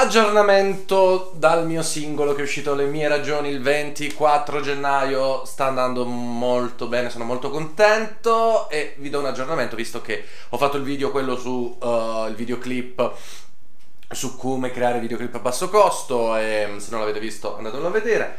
Aggiornamento dal mio singolo che è uscito Le mie ragioni il 24 gennaio, sta andando molto bene, sono molto contento e vi do un aggiornamento visto che ho fatto il video quello su uh, il videoclip su come creare videoclip a basso costo e se non l'avete visto andatelo a vedere.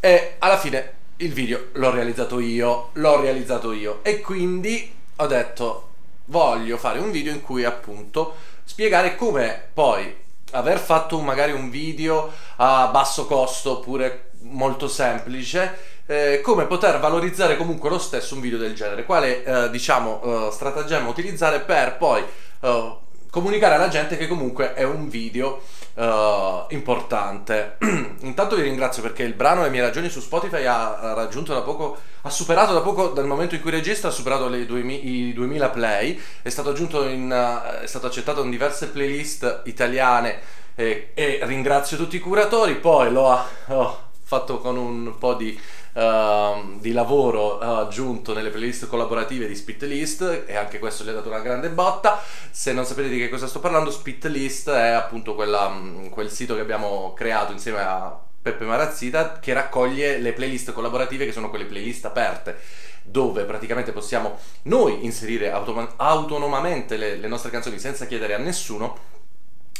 E alla fine il video l'ho realizzato io, l'ho realizzato io. E quindi ho detto voglio fare un video in cui appunto spiegare come poi aver fatto magari un video a basso costo oppure molto semplice eh, come poter valorizzare comunque lo stesso un video del genere. Quale eh, diciamo eh, stratagemma utilizzare per poi eh, comunicare alla gente che comunque è un video uh, importante. Intanto vi ringrazio perché il brano Le mie ragioni su Spotify ha raggiunto da poco, ha superato da poco, dal momento in cui registra, ha superato 2000, i 2000 play, è stato, in, uh, è stato accettato in diverse playlist italiane e, e ringrazio tutti i curatori, poi l'ho oh, fatto con un po' di uh, di lavoro uh, aggiunto nelle playlist collaborative di Spitlist e anche questo gli ha dato una grande botta. Se non sapete di che cosa sto parlando, Spitlist è appunto quella, um, quel sito che abbiamo creato insieme a Peppe Marazzita che raccoglie le playlist collaborative che sono quelle playlist aperte dove praticamente possiamo noi inserire autom- autonomamente le, le nostre canzoni senza chiedere a nessuno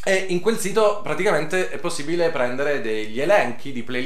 e in quel sito praticamente è possibile prendere degli elenchi di playlist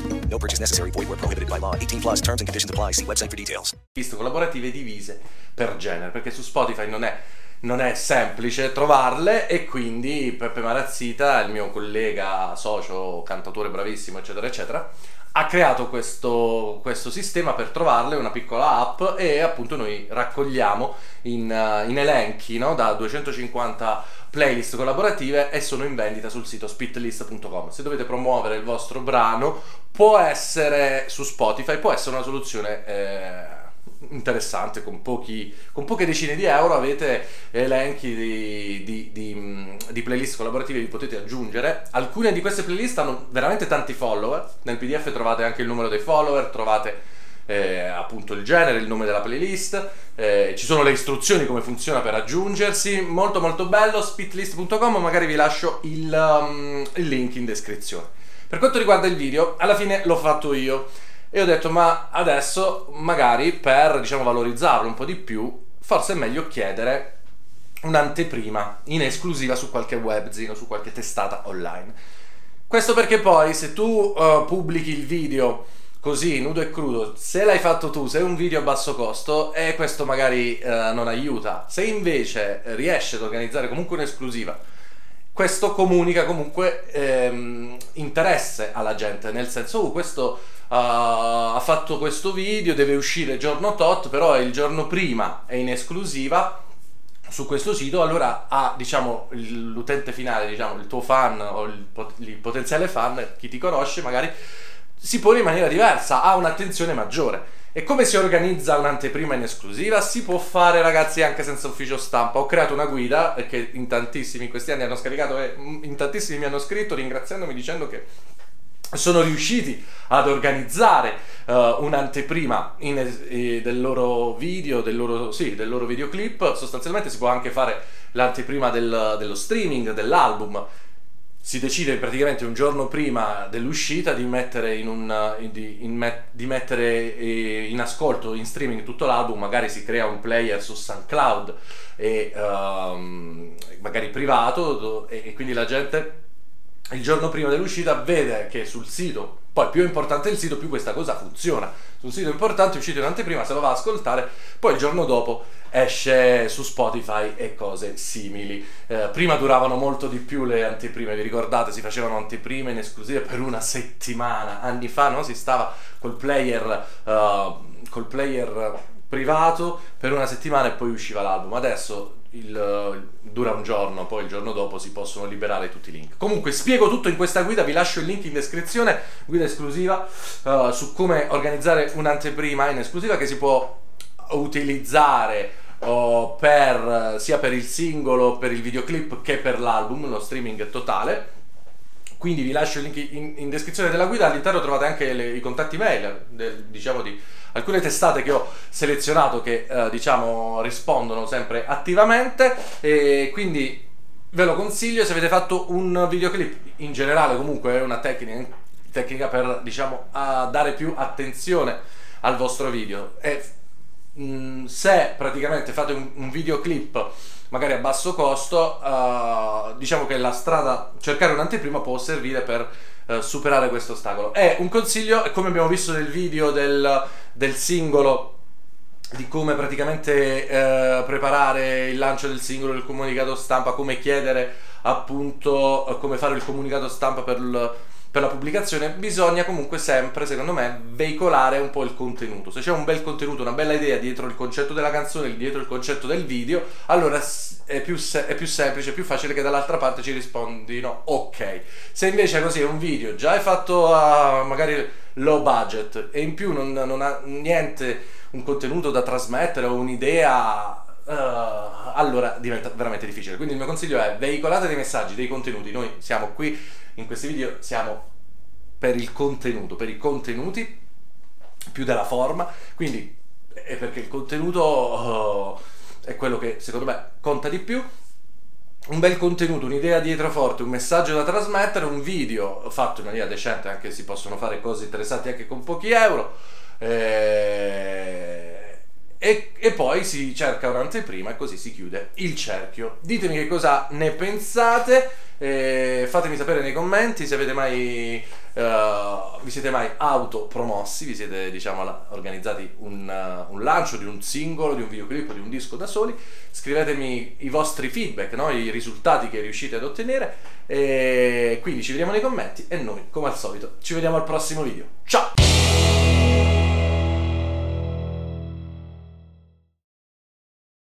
No purchase necessary. Void where prohibited by law. 18 plus terms and conditions apply. See website for details. collaborative divise per genere, perché su Spotify non è non è semplice trovarle e quindi Peppe Marazzita, il mio collega, socio, cantatore bravissimo, eccetera, eccetera, ha creato questo, questo, sistema per trovarle, una piccola app e appunto noi raccogliamo in, uh, in elenchi no? da 250 playlist collaborative e sono in vendita sul sito spitlist.com. Se dovete promuovere il vostro brano può essere su Spotify, può essere una soluzione... Eh, interessante con, pochi, con, poche decine di euro avete elenchi di, di, di, di, playlist collaborative che potete aggiungere. Alcune di queste playlist hanno veramente tanti follower. Nel pdf trovate anche il numero dei follower trovate eh, appunto il genere il nome della playlist eh, ci sono le istruzioni come funziona per aggiungersi. Molto molto bello spitlist.com magari vi lascio il, um, il link in descrizione. Per quanto riguarda il video alla fine l'ho fatto io e ho detto, ma adesso magari per diciamo, valorizzarlo un po' di più, forse è meglio chiedere un'anteprima in esclusiva su qualche webzine o su qualche testata online. Questo perché poi se tu uh, pubblichi il video così nudo e crudo, se l'hai fatto tu, se è un video a basso costo, e questo magari uh, non aiuta. Se invece riesci ad organizzare comunque un'esclusiva, questo comunica comunque ehm, interesse alla gente, nel senso, oh, questo uh, ha fatto questo video, deve uscire giorno tot, però il giorno prima è in esclusiva su questo sito, allora ha diciamo, l'utente finale, diciamo, il tuo fan o il, il potenziale fan, chi ti conosce magari, si pone in maniera diversa, ha un'attenzione maggiore. E come si organizza un'anteprima in esclusiva? Si può fare ragazzi anche senza ufficio stampa. Ho creato una guida che in tantissimi in questi anni hanno scaricato e in tantissimi mi hanno scritto ringraziandomi dicendo che sono riusciti ad organizzare uh, un'anteprima in, eh, del loro video, del loro, sì, del loro videoclip. Sostanzialmente si può anche fare l'anteprima del, dello streaming, dell'album. Si decide praticamente un giorno prima dell'uscita di mettere in, un, di, in di mettere eh, in ascolto, in streaming tutto l'album, magari si crea un player su SoundCloud e um, magari privato e, e quindi la gente il giorno prima dell'uscita vede che sul sito, poi più importante il sito, più questa cosa funziona. Sul sito importante è uscito in anteprima, se lo va a ascoltare, poi il giorno dopo esce su Spotify e cose simili. Eh, prima duravano molto di più le anteprime, vi ricordate? Si facevano anteprime in esclusiva per una settimana. Anni fa no? si stava col player, uh, col player privato per una settimana e poi usciva l'album. Adesso il, dura un giorno, poi il giorno dopo si possono liberare tutti i link. Comunque spiego tutto in questa guida, vi lascio il link in descrizione, guida esclusiva uh, su come organizzare un'anteprima in esclusiva che si può utilizzare uh, per, sia per il singolo, per il videoclip che per l'album, lo streaming totale. Quindi vi lascio il link in, in descrizione della guida, all'interno trovate anche le, i contatti mail, del, diciamo di alcune testate che ho selezionato che eh, diciamo rispondono sempre attivamente. E quindi ve lo consiglio se avete fatto un videoclip in generale comunque è una tecnica, tecnica per diciamo dare più attenzione al vostro video. E mh, se praticamente fate un, un videoclip magari a basso costo uh, diciamo che la strada cercare un'anteprima può servire per uh, superare questo ostacolo. E un consiglio come abbiamo visto nel video del del singolo di come praticamente eh, preparare il lancio del singolo, il comunicato stampa, come chiedere appunto eh, come fare il comunicato stampa per, il, per, la pubblicazione, bisogna comunque sempre, secondo me, veicolare un po' il contenuto. Se c'è un bel contenuto, una bella idea dietro il concetto della canzone, dietro il concetto del video, allora è più, se- è più semplice, è più facile che dall'altra parte ci rispondino ok. Se invece così è un video già è fatto a magari low budget e in più non, non ha niente, un contenuto da trasmettere o un'idea Uh, allora diventa veramente difficile. Quindi il mio consiglio è veicolate dei messaggi, dei contenuti. Noi siamo qui in questi video, siamo per il contenuto, per i contenuti più della forma. Quindi è perché il contenuto uh, è quello che secondo me conta di più un bel contenuto, un'idea dietro forte, un messaggio da trasmettere, un video fatto in maniera decente, anche si possono fare cose interessanti anche con pochi euro. Eh, e, e, poi si cerca un'anteprima e così si chiude il cerchio. Ditemi che cosa ne pensate, eh, fatemi sapere nei commenti se avete mai eh, vi siete mai autopromossi, vi siete diciamo organizzati un, eh, un lancio di un singolo, di un videoclip di un disco da soli, scrivetemi i vostri feedback, no? i risultati che riuscite ad ottenere e quindi ci vediamo nei commenti e noi come al solito ci vediamo al prossimo video. Ciao!